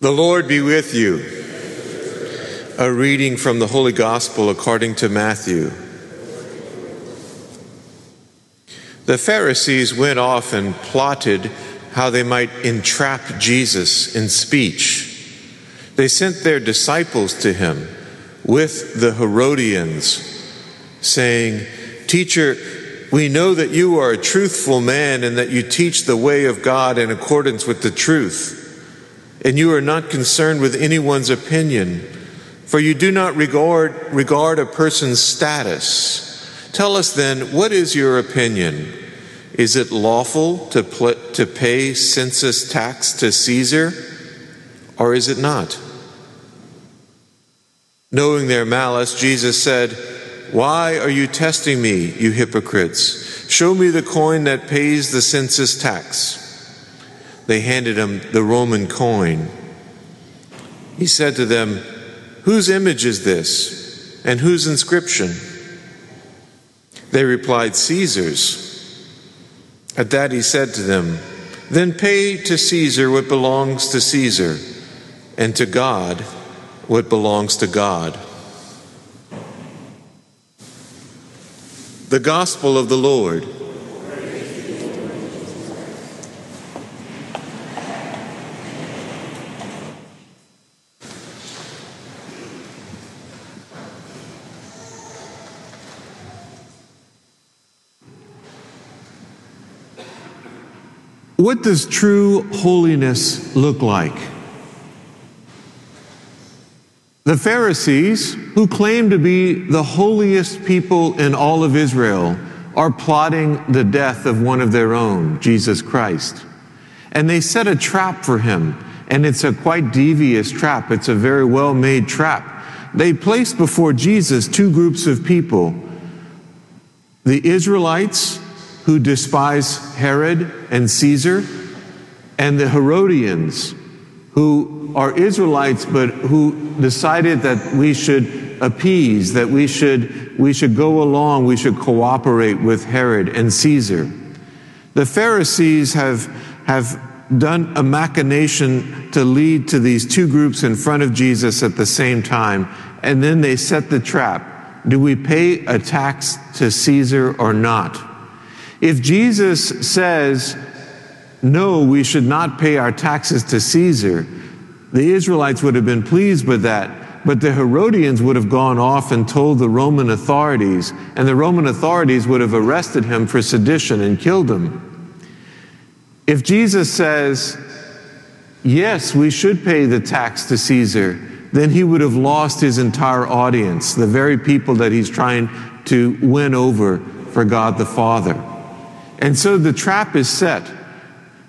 The Lord be with you. A reading from the Holy Gospel according to Matthew. The Pharisees went off and plotted how they might entrap Jesus in speech. They sent their disciples to him with the Herodians, saying, Teacher, we know that you are a truthful man and that you teach the way of God in accordance with the truth and you are not concerned with anyone's opinion, for you do not regard, regard a person's status. Tell us then, what is your opinion? Is it lawful to, pl- to pay census tax to Caesar, or is it not? Knowing their malice, Jesus said, Why are you testing me, you hypocrites? Show me the coin that pays the census tax they handed him the Roman coin. He said to them, Whose image is this, and whose inscription? They replied, Caesar's. At that he said to them, Then pay to Caesar what belongs to Caesar, and to God what belongs to God. The Gospel of the Lord. What does true holiness look like? The Pharisees, who claim to be the holiest people in all of Israel, are plotting the death of one of their own, Jesus Christ. And they set a trap for him, and it's a quite devious trap. It's a very well made trap. They place before Jesus two groups of people the Israelites who despise Herod and Caesar, and the Herodians, who are Israelites but who decided that we should appease, that we should, we should go along, we should cooperate with Herod and Caesar. The Pharisees have, have done a machination to lead to these two groups in front of Jesus at the same time, and then they set the trap. Do we pay a tax to Caesar or not? If Jesus says, no, we should not pay our taxes to Caesar, the Israelites would have been pleased with that. But the Herodians would have gone off and told the Roman authorities, and the Roman authorities would have arrested him for sedition and killed him. If Jesus says, yes, we should pay the tax to Caesar, then he would have lost his entire audience, the very people that he's trying to win over for God the Father. And so the trap is set.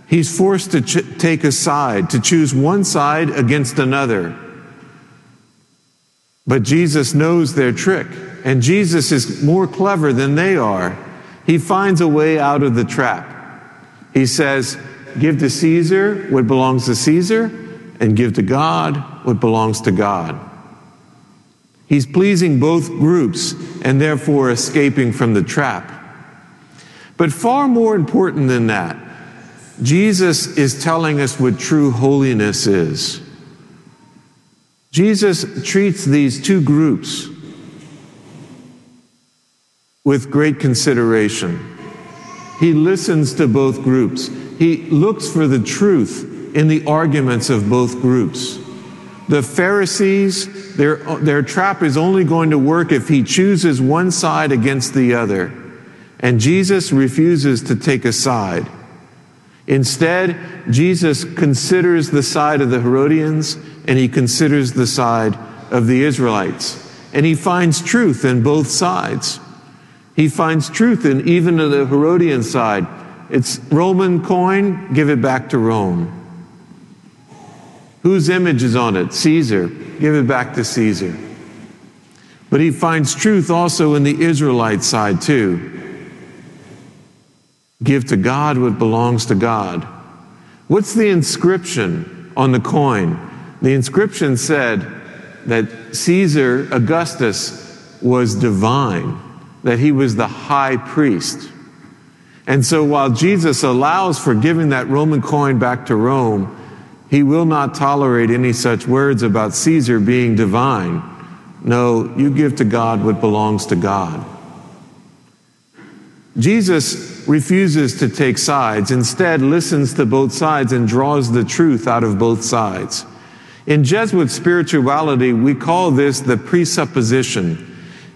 He's forced to ch- take a side, to choose one side against another. But Jesus knows their trick, and Jesus is more clever than they are. He finds a way out of the trap. He says, Give to Caesar what belongs to Caesar, and give to God what belongs to God. He's pleasing both groups and therefore escaping from the trap. But far more important than that, Jesus is telling us what true holiness is. Jesus treats these two groups with great consideration. He listens to both groups. He looks for the truth in the arguments of both groups. The Pharisees, their, their trap is only going to work if he chooses one side against the other. And Jesus refuses to take a side. Instead, Jesus considers the side of the Herodians and he considers the side of the Israelites. And he finds truth in both sides. He finds truth in even the Herodian side. It's Roman coin, give it back to Rome. Whose image is on it? Caesar. Give it back to Caesar. But he finds truth also in the Israelite side, too. Give to God what belongs to God. What's the inscription on the coin? The inscription said that Caesar Augustus was divine, that he was the high priest. And so while Jesus allows for giving that Roman coin back to Rome, He will not tolerate any such words about Caesar being divine. No, you give to God what belongs to God. Jesus refuses to take sides, instead, listens to both sides and draws the truth out of both sides. In Jesuit spirituality, we call this the presupposition.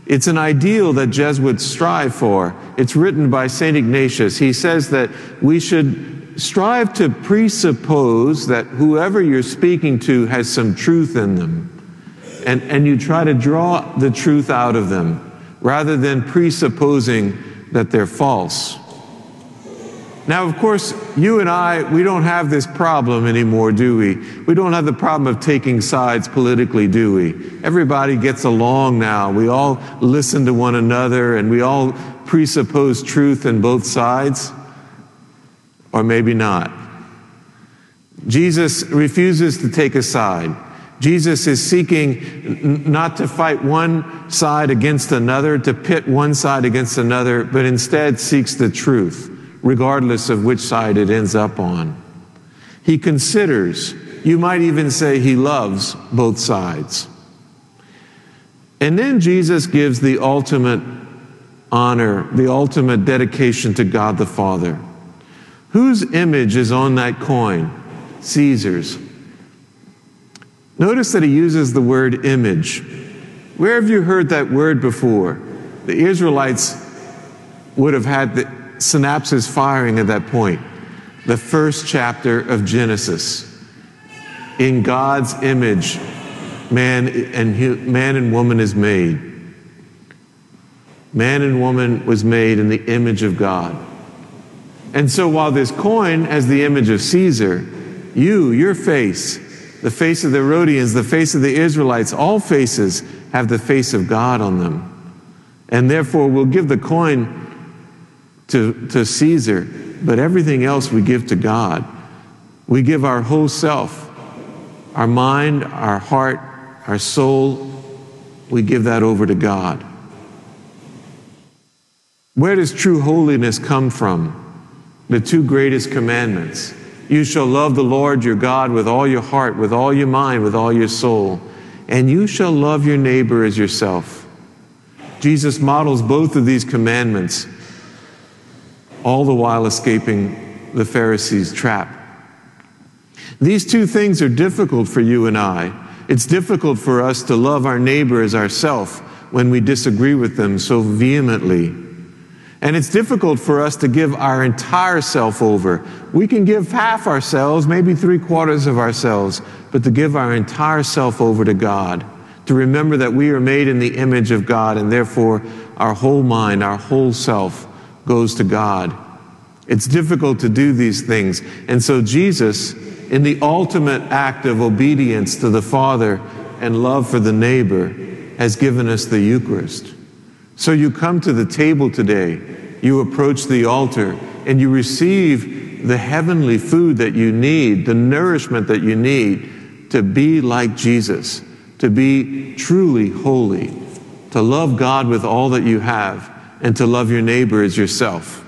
It's an ideal that Jesuits strive for. It's written by St. Ignatius. He says that we should strive to presuppose that whoever you're speaking to has some truth in them. And, and you try to draw the truth out of them rather than presupposing that they're false. Now, of course, you and I, we don't have this problem anymore, do we? We don't have the problem of taking sides politically, do we? Everybody gets along now. We all listen to one another and we all presuppose truth in both sides, or maybe not. Jesus refuses to take a side. Jesus is seeking not to fight one side against another, to pit one side against another, but instead seeks the truth, regardless of which side it ends up on. He considers, you might even say he loves both sides. And then Jesus gives the ultimate honor, the ultimate dedication to God the Father. Whose image is on that coin? Caesar's. Notice that he uses the word image. Where have you heard that word before? The Israelites would have had the synapses firing at that point. The first chapter of Genesis. In God's image, man and, man and woman is made. Man and woman was made in the image of God. And so while this coin has the image of Caesar, you, your face, the face of the Herodians, the face of the Israelites, all faces have the face of God on them. And therefore, we'll give the coin to, to Caesar, but everything else we give to God. We give our whole self, our mind, our heart, our soul, we give that over to God. Where does true holiness come from? The two greatest commandments you shall love the Lord your God with all your heart, with all your mind, with all your soul. And you shall love your neighbor as yourself. Jesus models both of these commandments, all the while escaping the Pharisees' trap. These two things are difficult for you and I. It's difficult for us to love our neighbor as ourself when we disagree with them so vehemently. And it's difficult for us to give our entire self over. We can give half ourselves, maybe three quarters of ourselves, but to give our entire self over to God, to remember that we are made in the image of God and therefore our whole mind, our whole self goes to God. It's difficult to do these things. And so Jesus, in the ultimate act of obedience to the Father and love for the neighbor, has given us the Eucharist. So you come to the table today, you approach the altar, and you receive the heavenly food that you need, the nourishment that you need to be like Jesus, to be truly holy, to love God with all that you have, and to love your neighbor as yourself.